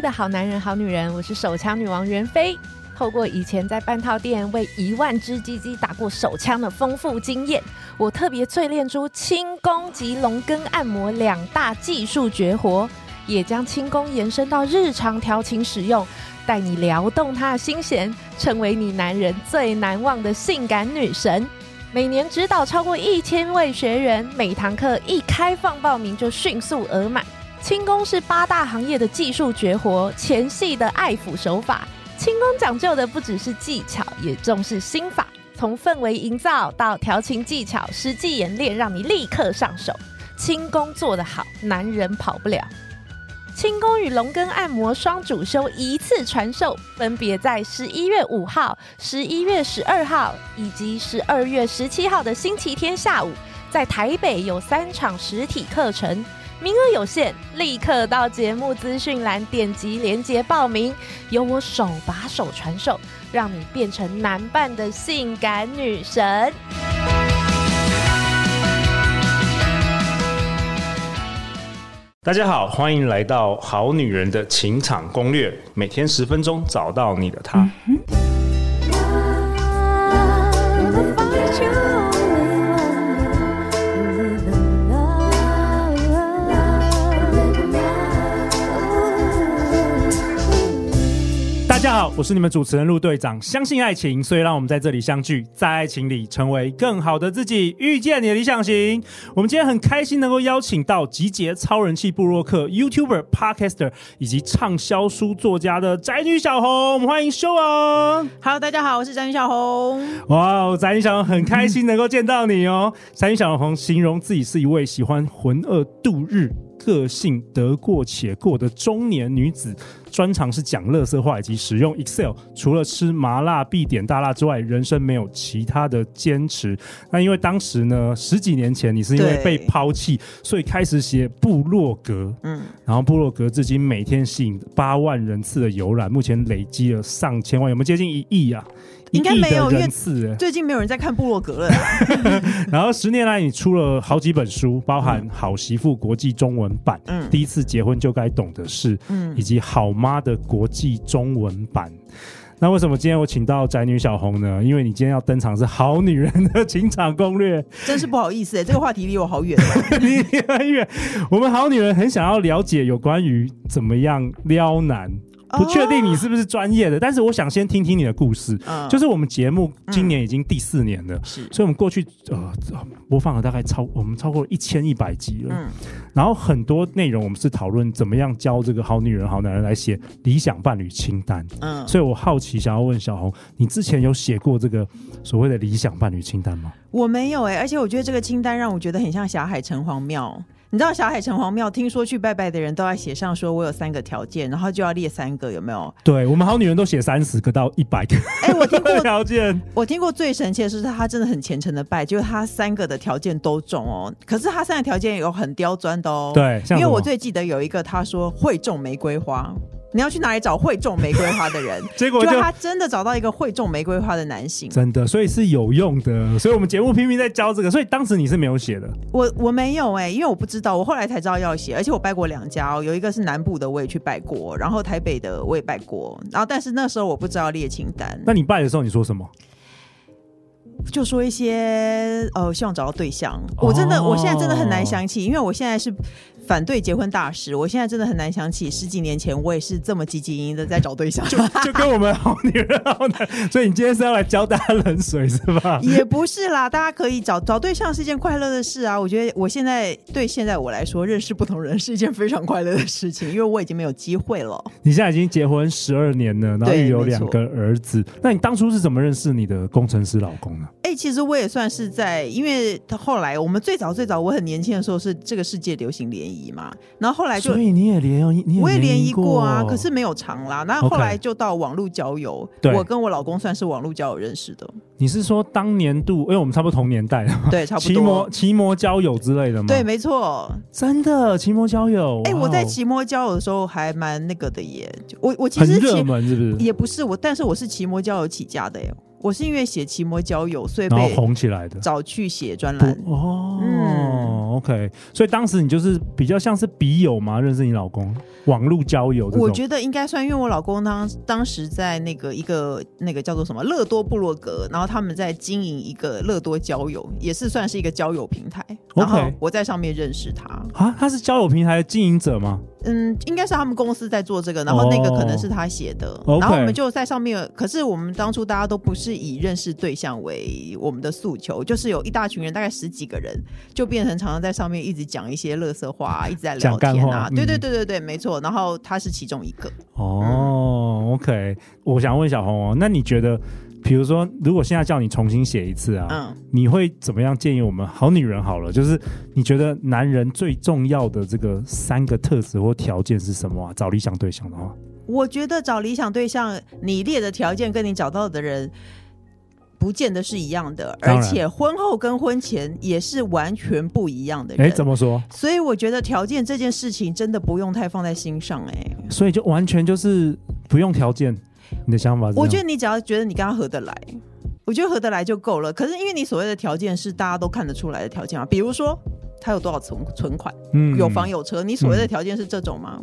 的好男人、好女人，我是手枪女王袁飞。透过以前在半套店为一万只鸡鸡打过手枪的丰富经验，我特别淬炼出轻功及龙根按摩两大技术绝活，也将轻功延伸到日常调情使用，带你撩动他的心弦，成为你男人最难忘的性感女神。每年指导超过一千位学员，每堂课一开放报名就迅速额满。轻功是八大行业的技术绝活，前戏的爱抚手法。轻功讲究的不只是技巧，也重视心法。从氛围营造到调情技巧，实际演练让你立刻上手。轻功做得好，男人跑不了。轻功与龙根按摩双主修一次传授，分别在十一月五号、十一月十二号以及十二月十七号的星期天下午，在台北有三场实体课程。名额有限，立刻到节目资讯栏点击链接报名，由我手把手传授，让你变成男伴的性感女神。大家好，欢迎来到《好女人的情场攻略》，每天十分钟，找到你的他。嗯好，我是你们主持人陆队长。相信爱情，所以让我们在这里相聚，在爱情里成为更好的自己，遇见你的理想型。我们今天很开心能够邀请到集结超人气部落客、YouTuber、Podcaster 以及畅销书作家的宅女小红。我们欢迎秀儿。Hello，大家好，我是宅女小红。哇哦，宅女小红很开心能够见到你哦。宅女小红形容自己是一位喜欢浑噩度日。个性得过且过的中年女子，专长是讲乐色话以及使用 Excel。除了吃麻辣必点大辣之外，人生没有其他的坚持。那因为当时呢，十几年前你是因为被抛弃，所以开始写部落格。嗯，然后部落格至今每天吸引八万人次的浏览，目前累积了上千万，有没有接近一亿啊？应该没有，因为最近没有人在看部落格了。然后十年来，你出了好几本书，包含《好媳妇》国际中文版，嗯，第一次结婚就该懂的事，嗯，以及《好妈》的国际中文版。那为什么今天我请到宅女小红呢？因为你今天要登场是好女人的情场攻略，真是不好意思哎，这个话题离我好远，离很远。我们好女人很想要了解有关于怎么样撩男。不确定你是不是专业的，oh. 但是我想先听听你的故事。Uh. 就是我们节目今年已经第四年了，是、嗯，所以我们过去呃播放了大概超我们超过一千一百集了。嗯，然后很多内容我们是讨论怎么样教这个好女人、好男人来写理想伴侣清单。嗯，所以我好奇想要问小红，你之前有写过这个所谓的理想伴侣清单吗？我没有哎、欸，而且我觉得这个清单让我觉得很像霞海城隍庙。你知道小海城隍庙，听说去拜拜的人都要写上说，我有三个条件，然后就要列三个，有没有？对，我们好女人都写三十个到一百个。哎、欸，我听过 条件，我听过最神奇的是，他真的很虔诚的拜，就是他三个的条件都中哦。可是他三个条件有很刁钻的哦。对，因为我最记得有一个，他说会种玫瑰花。你要去哪里找会种玫瑰花的人？结果就他真的找到一个会种玫瑰花的男性，真的，所以是有用的。所以我们节目拼命在教这个。所以当时你是没有写的，我我没有哎、欸，因为我不知道，我后来才知道要写。而且我拜过两家哦，有一个是南部的，我也去拜过，然后台北的我也拜过，然后但是那时候我不知道列清单。那你拜的时候你说什么？就说一些呃，希望找到对象。我真的，哦、我现在真的很难想起，因为我现在是。反对结婚大使，我现在真的很难想起十几年前我也是这么积极营营的在找对象，就就跟我们好女人好男，所以你今天是要来浇大家冷水是吧？也不是啦，大家可以找找对象是一件快乐的事啊。我觉得我现在对现在我来说认识不同人是一件非常快乐的事情，因为我已经没有机会了。你现在已经结婚十二年了，然后有两个儿子，那你当初是怎么认识你的工程师老公呢？哎、欸，其实我也算是在，因为他后来我们最早最早我很年轻的时候是这个世界流行联谊。嘛，然后后来就，所以你也联谊，你也我也联谊过啊，可是没有长啦。那后后来就到网络交友，对，我跟我老公算是网络交友认识的。你是说当年度，因为我们差不多同年代，对，差不多。奇摩奇摩交友之类的吗？对，没错，真的奇摩交友。哎，我在奇摩交友的时候还蛮那个的耶，我我其实很热门是不是？也不是我，但是我是奇摩交友起家的耶。我是因为写奇摩交友，所以被红起来的，找去写专栏哦。嗯，OK，所以当时你就是比较像是笔友嘛，认识你老公。网络交友这种？我觉得应该算，因为我老公当当时在那个一个那个叫做什么乐多部落格，然后他们在经营一个乐多交友，也是算是一个交友平台。然后我在上面认识他啊，他是交友平台的经营者吗？嗯，应该是他们公司在做这个，然后那个可能是他写的，oh, 然后我们就在上面。可是我们当初大家都不是以认识对象为我们的诉求，就是有一大群人，大概十几个人，就变成常常在上面一直讲一些垃圾话啊，一直在聊天啊。对对对对对，没错。然后他是其中一个。哦、oh,，OK，我想问小红哦，那你觉得？比如说，如果现在叫你重新写一次啊，嗯，你会怎么样建议我们好女人？好了，就是你觉得男人最重要的这个三个特质或条件是什么啊？找理想对象的话，我觉得找理想对象，你列的条件跟你找到的人不见得是一样的，而且婚后跟婚前也是完全不一样的人。哎，怎么说？所以我觉得条件这件事情真的不用太放在心上，哎，所以就完全就是不用条件。你的想法是？我觉得你只要觉得你跟他合得来，我觉得合得来就够了。可是因为你所谓的条件是大家都看得出来的条件啊，比如说他有多少存存款，嗯，有房有车，你所谓的条件是这种吗？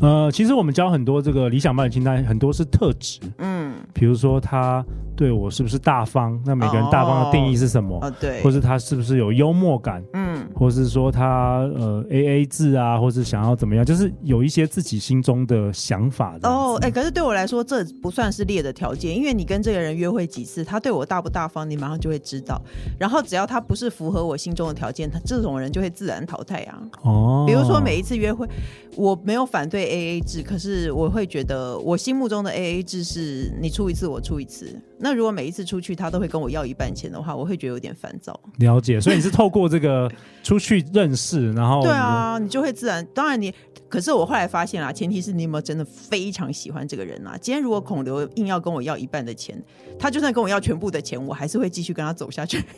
嗯。呃，其实我们教很多这个理想伴侣清单，很多是特质，嗯，比如说他。对我是不是大方？那每个人大方的定义是什么？啊，对，或是他是不是有幽默感？嗯，或是说他呃 A A 制啊，或是想要怎么样？就是有一些自己心中的想法的。哦，哎，可是对我来说，这不算是列的条件，因为你跟这个人约会几次，他对我大不大方，你马上就会知道。然后只要他不是符合我心中的条件，他这种人就会自然淘汰啊。哦，比如说每一次约会，我没有反对 A A 制，可是我会觉得我心目中的 A A 制是你出一次，我出一次。那如果每一次出去他都会跟我要一半钱的话，我会觉得有点烦躁。了解，所以你是透过这个 出去认识，然后对啊，你就会自然。当然你，可是我后来发现啊，前提是你有没有真的非常喜欢这个人啊。今天如果孔刘硬要跟我要一半的钱，他就算跟我要全部的钱，我还是会继续跟他走下去。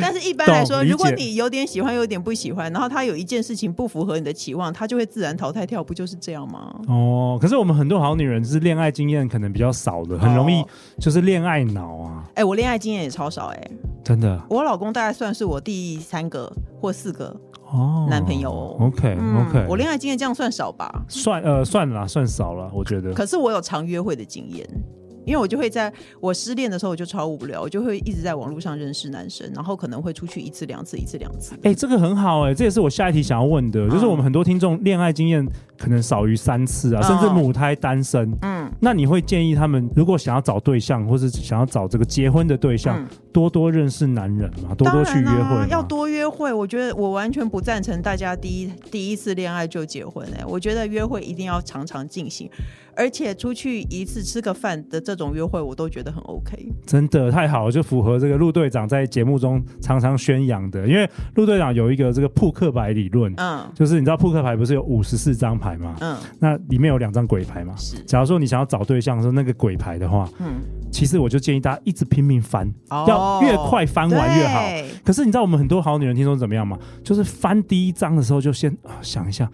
但是一般来说，如果你有点喜欢，有点不喜欢，然后他有一件事情不符合你的期望，他就会自然淘汰掉，不就是这样吗？哦，可是我们很多好女人是恋爱经验可能比较少的，很容易就是恋爱脑啊。哎、欸，我恋爱经验也超少哎、欸，真的。我老公大概算是我第三个或四个哦男朋友。哦、OK、嗯、OK，我恋爱经验这样算少吧？算呃算了，算少了，我觉得。可是我有常约会的经验。因为我就会在我失恋的时候，我就超无聊，我就会一直在网络上认识男生，然后可能会出去一次两次，一次两次。哎、欸，这个很好哎、欸，这也是我下一题想要问的，就是我们很多听众恋爱经验可能少于三次啊，嗯、甚至母胎单身。嗯，那你会建议他们，如果想要找对象，或是想要找这个结婚的对象，嗯、多多认识男人嘛，多多去约会、啊，要多约会。我觉得我完全不赞成大家第一第一次恋爱就结婚哎、欸，我觉得约会一定要常常进行。而且出去一次吃个饭的这种约会，我都觉得很 OK。真的太好了，就符合这个陆队长在节目中常常宣扬的。因为陆队长有一个这个扑克牌理论，嗯，就是你知道扑克牌不是有五十四张牌吗？嗯，那里面有两张鬼牌嘛。是，假如说你想要找对象的时候，那个鬼牌的话，嗯，其实我就建议大家一直拼命翻，哦，要越快翻完越好。可是你知道我们很多好女人听说怎么样吗？就是翻第一张的时候就先啊想一下。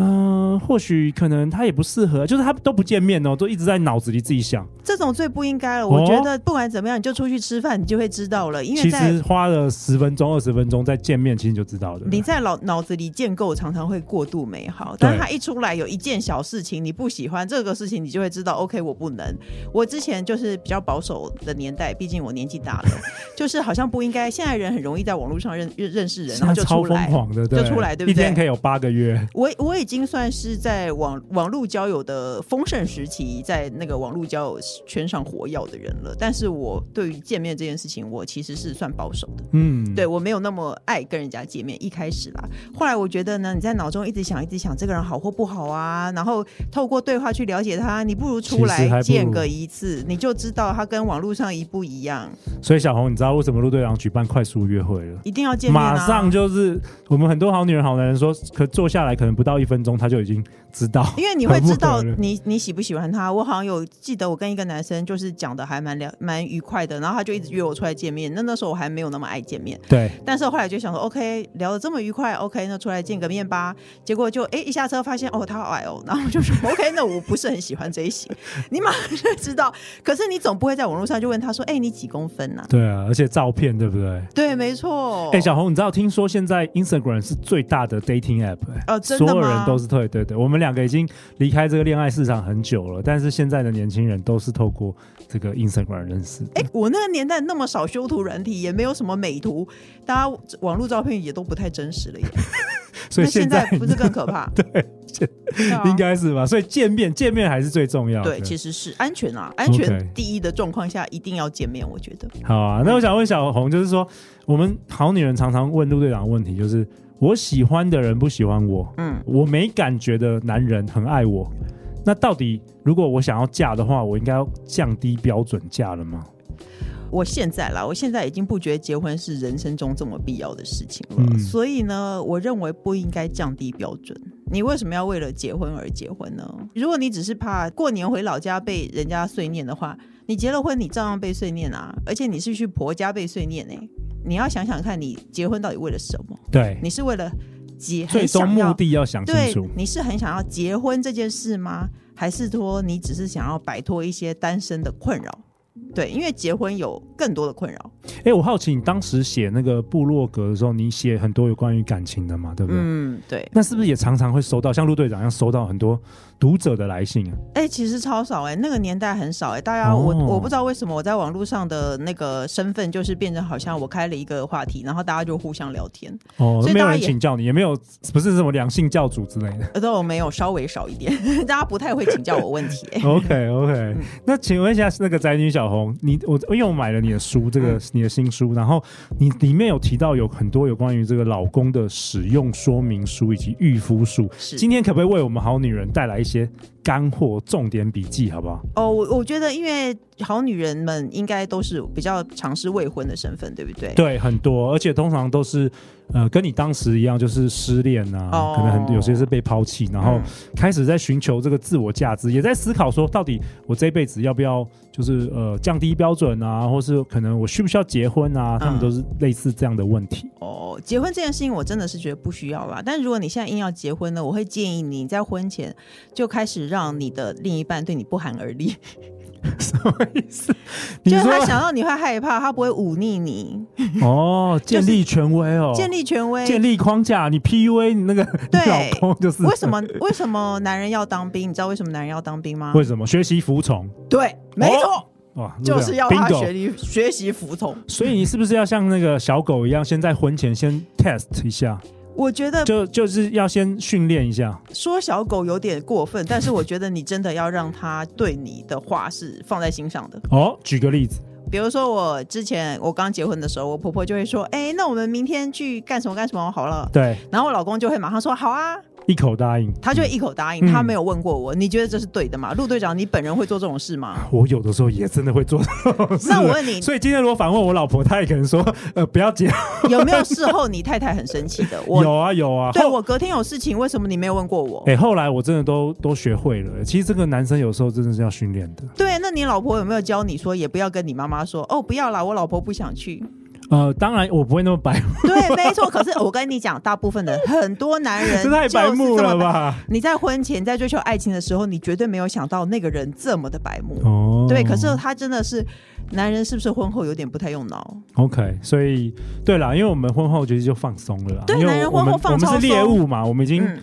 嗯、呃，或许可能他也不适合，就是他都不见面哦，都一直在脑子里自己想。这种最不应该了。我觉得不管怎么样，你就出去吃饭，你就会知道了。因为其实花了十分钟、二十分钟再见面，其实你就知道了。你在脑脑子里建构常常会过度美好，但他一出来有一件小事情你不喜欢，这个事情你就会知道，OK，我不能。我之前就是比较保守的年代，毕竟我年纪大了，就是好像不应该。现在人很容易在网络上认认识人，然后就出来，超疯狂的，对，就出来，对不对？一天可以有八个月。我我已经算是在网网络交友的丰盛时期，在那个网络交友圈上活跃的人了。但是我对于见面这件事情，我其实是算保守的。嗯，对，我没有那么爱跟人家见面。一开始啦，后来我觉得呢，你在脑中一直想，一直想这个人好或不好啊，然后透过对话去了解他，你不如出来见个一次，你就知道他跟网络上一不一样。所以小红，你知道为什么陆队长举办快速约会了？一定要见面啊，马上就是我们很多好女人、好男人说，可坐下来可能不到一分钟，他就已经。知道，因为你会知道你你喜不喜欢他。我好像有记得，我跟一个男生就是讲的还蛮聊蛮愉快的，然后他就一直约我出来见面。那那时候我还没有那么爱见面，对。但是后来就想说，OK，聊得这么愉快，OK，那出来见个面吧。结果就哎一下车发现哦他好矮哦，然后就说 OK，那我不是很喜欢这一型。你马上就知道，可是你总不会在网络上就问他说，哎你几公分呢、啊？对啊，而且照片对不对？对，没错。哎，小红，你知道听说现在 Instagram 是最大的 dating app？、欸、哦，真的吗？所有人人都是对对对，我们两个已经离开这个恋爱市场很久了，但是现在的年轻人都是透过这个 Instagram 认识。哎，我那个年代那么少修图软体，也没有什么美图，大家网络照片也都不太真实了耶。所以现在，不是更可怕？对，应该是吧。所以见面见面还是最重要的。对，其实是安全啊，安全第一的状况下一定要见面。我觉得。好啊，那我想问小红，就是说，我们好女人常常问陆队长的问题，就是我喜欢的人不喜欢我，嗯，我没感觉的男人很爱我，那到底如果我想要嫁的话，我应该要降低标准嫁了吗？我现在啦，我现在已经不觉得结婚是人生中这么必要的事情了，嗯、所以呢，我认为不应该降低标准。你为什么要为了结婚而结婚呢？如果你只是怕过年回老家被人家碎念的话，你结了婚你照样被碎念啊，而且你是去婆家被碎念呢、欸。你要想想看你结婚到底为了什么？对，你是为了结，最终目的要想清楚。你是很想要结婚这件事吗？还是说你只是想要摆脱一些单身的困扰？对，因为结婚有更多的困扰。哎、欸，我好奇你当时写那个部落格的时候，你写很多有关于感情的嘛，对不对？嗯，对。那是不是也常常会收到像陆队长一样收到很多读者的来信啊？哎、欸，其实超少哎、欸，那个年代很少哎、欸。大家我、哦、我不知道为什么我在网络上的那个身份就是变成好像我开了一个话题，然后大家就互相聊天。哦，所以没有人请教你，也没有不是什么两性教主之类的。都没有，稍微少一点，大家不太会请教我问题、欸。OK OK，、嗯、那请问一下那个宅女小红，你我因为我买了你的书，这个、嗯、你的新书，然后你里面有提到有很多有关于这个老公的使用说明书以及预夫术。今天可不可以为我们好女人带来一些干货、重点笔记，好不好？哦，我我觉得因为。好女人们应该都是比较尝试未婚的身份，对不对？对，很多，而且通常都是呃，跟你当时一样，就是失恋啊，哦、可能很有些是被抛弃，然后开始在寻求这个自我价值，嗯、也在思考说，到底我这辈子要不要就是呃降低标准啊，或是可能我需不需要结婚啊？他们都是类似这样的问题。嗯、哦，结婚这件事情我真的是觉得不需要啦。但如果你现在硬要结婚呢，我会建议你在婚前就开始让你的另一半对你不寒而栗。什么意思？就是他想到你会害怕，他不会忤逆你。哦，建立权威哦，建立权威，建立框架。你 PUA 你那个对老公就是为什么？为什么男人要当兵？你知道为什么男人要当兵吗？为什么？学习服从。对，没错。哇，就是要他学习学习服从。所以你是不是要像那个小狗一样，先在婚前先 test 一下？我觉得就就是要先训练一下。说小狗有点过分，但是我觉得你真的要让它对你的话是放在心上的。哦，举个例子，比如说我之前我刚结婚的时候，我婆婆就会说：“哎，那我们明天去干什么干什么好了。”对，然后我老公就会马上说：“好啊。”一口答应，他就一口答应，嗯、他没有问过我。你觉得这是对的吗？陆队长，你本人会做这种事吗？我有的时候也真的会做这种事。那我问你，所以今天如果反问我老婆，她也可能说：“ 呃，不要结。”有没有事后你太太很生气的？我有啊有啊。对，我隔天有事情，为什么你没有问过我？哎、欸，后来我真的都都学会了。其实这个男生有时候真的是要训练的。对，那你老婆有没有教你说，也不要跟你妈妈说哦，不要啦，我老婆不想去。呃，当然我不会那么白目。对，没错。可是我跟你讲，大部分的很多男人这 太白目了吧？你在婚前在追求爱情的时候，你绝对没有想到那个人这么的白目。哦，对。可是他真的是男人，是不是婚后有点不太用脑？OK，所以对啦，因为我们婚后其实就放松了啦。对，男人婚后放松，我们是猎物嘛，我们已经。嗯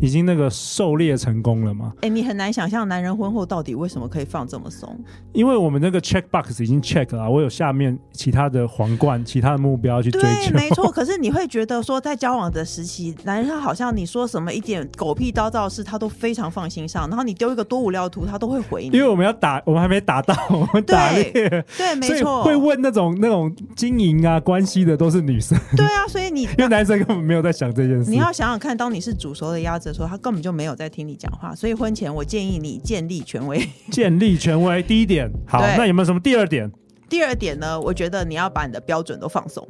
已经那个狩猎成功了吗？哎、欸，你很难想象男人婚后到底为什么可以放这么松？因为我们那个 check box 已经 check 了，我有下面其他的皇冠、其他的目标去追求。对，没错。可是你会觉得说，在交往的时期，男人好像你说什么一点狗屁叨叨的事，他都非常放心上。然后你丢一个多无聊的图，他都会回你。因为我们要打，我们还没打到，我们打猎。对，没错。会问那种那种经营啊、关系的都是女生。对啊，所以你 因为男生根本没有在想这件事。你要想想看，当你是煮熟的鸭子的时候，他根本就没有在听你讲话，所以婚前我建议你建立权威。建立权威，第一点好。那有没有什么第二点？第二点呢？我觉得你要把你的标准都放松。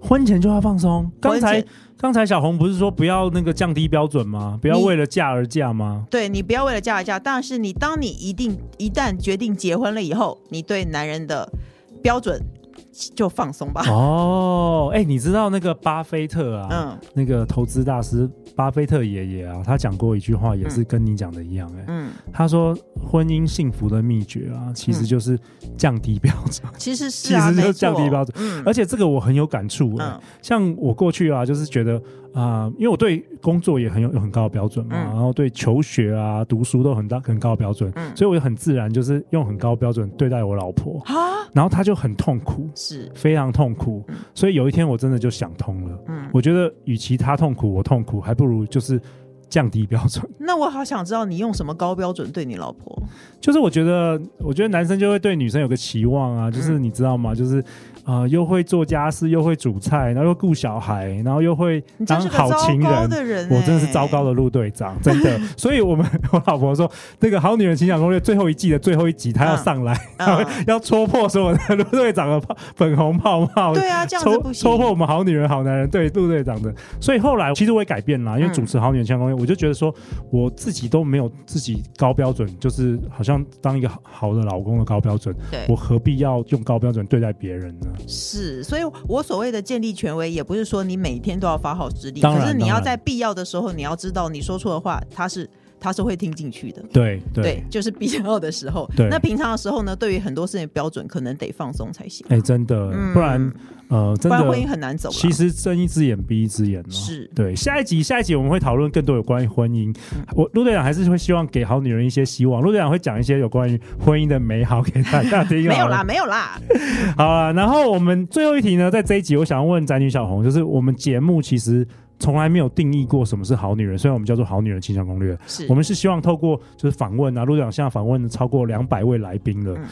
婚前就要放松。刚才刚才小红不是说不要那个降低标准吗？不要为了嫁而嫁吗？对，你不要为了嫁而嫁。但是你当你一定一旦决定结婚了以后，你对男人的标准。就放松吧。哦，哎、欸，你知道那个巴菲特啊，嗯，那个投资大师巴菲特爷爷啊，他讲过一句话，也是跟你讲的一样、欸，哎，嗯，他说婚姻幸福的秘诀啊，其实就是降低标准。其实是啊，其实就是降低标准。嗯，而且这个我很有感触、欸。嗯，像我过去啊，就是觉得啊、呃，因为我对工作也很有有很高的标准嘛，嗯、然后对求学啊、读书都很大很高的标准，嗯，所以我就很自然就是用很高标准对待我老婆。啊，然后她就很痛苦，是。非常痛苦。所以有一天我真的就想通了，嗯，我觉得与其她痛苦我痛苦，还不如就是。降低标准，那我好想知道你用什么高标准对你老婆？就是我觉得，我觉得男生就会对女生有个期望啊，就是你知道吗？就是。啊、呃，又会做家事，又会煮菜，然后又顾小孩，然后又会当好情人。人欸、我真的是糟糕的陆队长，真的。所以，我们 我老婆说，那个《好女人情场攻略》最后一季的最后一集，她要上来，嗯、要戳破所有的路队长的泡粉红泡泡。对啊，这样子不行。戳破我们好女人、好男人对陆队长的。所以后来，其实我也改变了，因为主持《好女人情场攻略》，我就觉得说，我自己都没有自己高标准，就是好像当一个好的老公的高标准。对，我何必要用高标准对待别人呢？是，所以我所谓的建立权威，也不是说你每天都要发号施令，可是你要在必要的时候，你要知道你说错的话，他是他是会听进去的。对对，对，就是必要的时候。对，那平常的时候呢，对于很多事情标准，可能得放松才行。哎、欸，真的，嗯、不然。呃，真的，不然婚姻很难走。其实睁一只眼闭一只眼哦。是对，下一集下一集我们会讨论更多有关于婚姻。嗯、我陆队长还是会希望给好女人一些希望。陆队长会讲一些有关于婚姻的美好给大家听。没有啦，没有啦。好啊，然后我们最后一题呢，在这一集我想要问宅女小红，就是我们节目其实从来没有定义过什么是好女人，虽然我们叫做好女人情商攻略，是我们是希望透过就是访问啊，陆队长现在访问了超过两百位来宾了，嗯、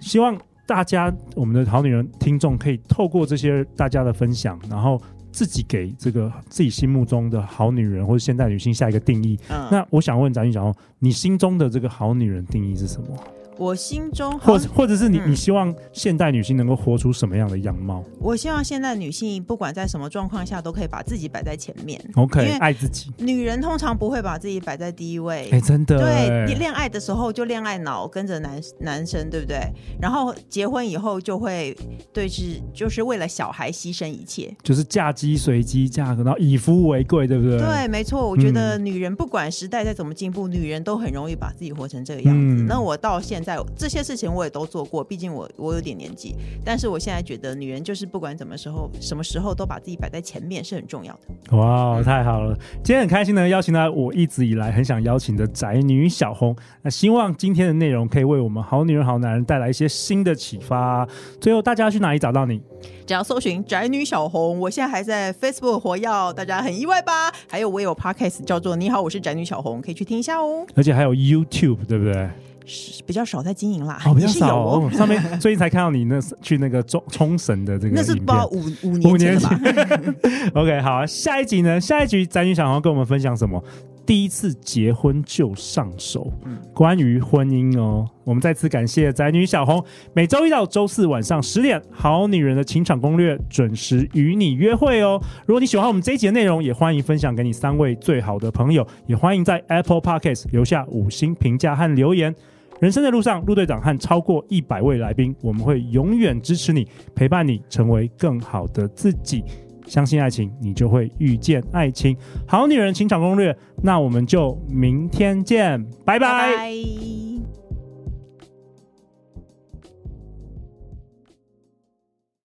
希望。大家，我们的好女人听众可以透过这些大家的分享，然后自己给这个自己心目中的好女人或者现代女性下一个定义。嗯，那我想问宅女小红，你心中的这个好女人定义是什么？我心中，或或者是你，你希望现代女性能够活出什么样的样貌？我希望现代女性不管在什么状况下，都可以把自己摆在前面。OK，爱自己。女人通常不会把自己摆在第一位。哎，真的。对，你恋爱的时候就恋爱脑跟着男男生，对不对？然后结婚以后就会对是就是为了小孩牺牲一切，就是嫁鸡随鸡，嫁然后以夫为贵，对不对？对，没错。我觉得女人不管时代再怎么进步，女人都很容易把自己活成这个样子。那我到现在。这些事情我也都做过，毕竟我我有点年纪，但是我现在觉得女人就是不管怎么时候什么时候都把自己摆在前面是很重要的。哇，太好了！今天很开心呢邀请到我一直以来很想邀请的宅女小红，那希望今天的内容可以为我们好女人好男人带来一些新的启发。最后，大家去哪里找到你？只要搜寻宅女小红，我现在还在 Facebook 活跃，大家很意外吧？还有我有 Podcast 叫做你好，我是宅女小红，可以去听一下哦。而且还有 YouTube，对不对？比较少在经营啦，哦，比较少哦。上面最近才看到你那去那个冲冲绳的这个，那是包五五年前吧。OK，好，下一集呢？下一集宅女小红跟我们分享什么？第一次结婚就上手，关于婚姻哦。我们再次感谢宅女小红，每周一到周四晚上十点，好女人的情场攻略准时与你约会哦。如果你喜欢我们这一集的内容，也欢迎分享给你三位最好的朋友，也欢迎在 Apple Podcast 留下五星评价和留言。人生的路上，陆队长和超过一百位来宾，我们会永远支持你，陪伴你，成为更好的自己。相信爱情，你就会遇见爱情。好女人情场攻略，那我们就明天见，拜拜。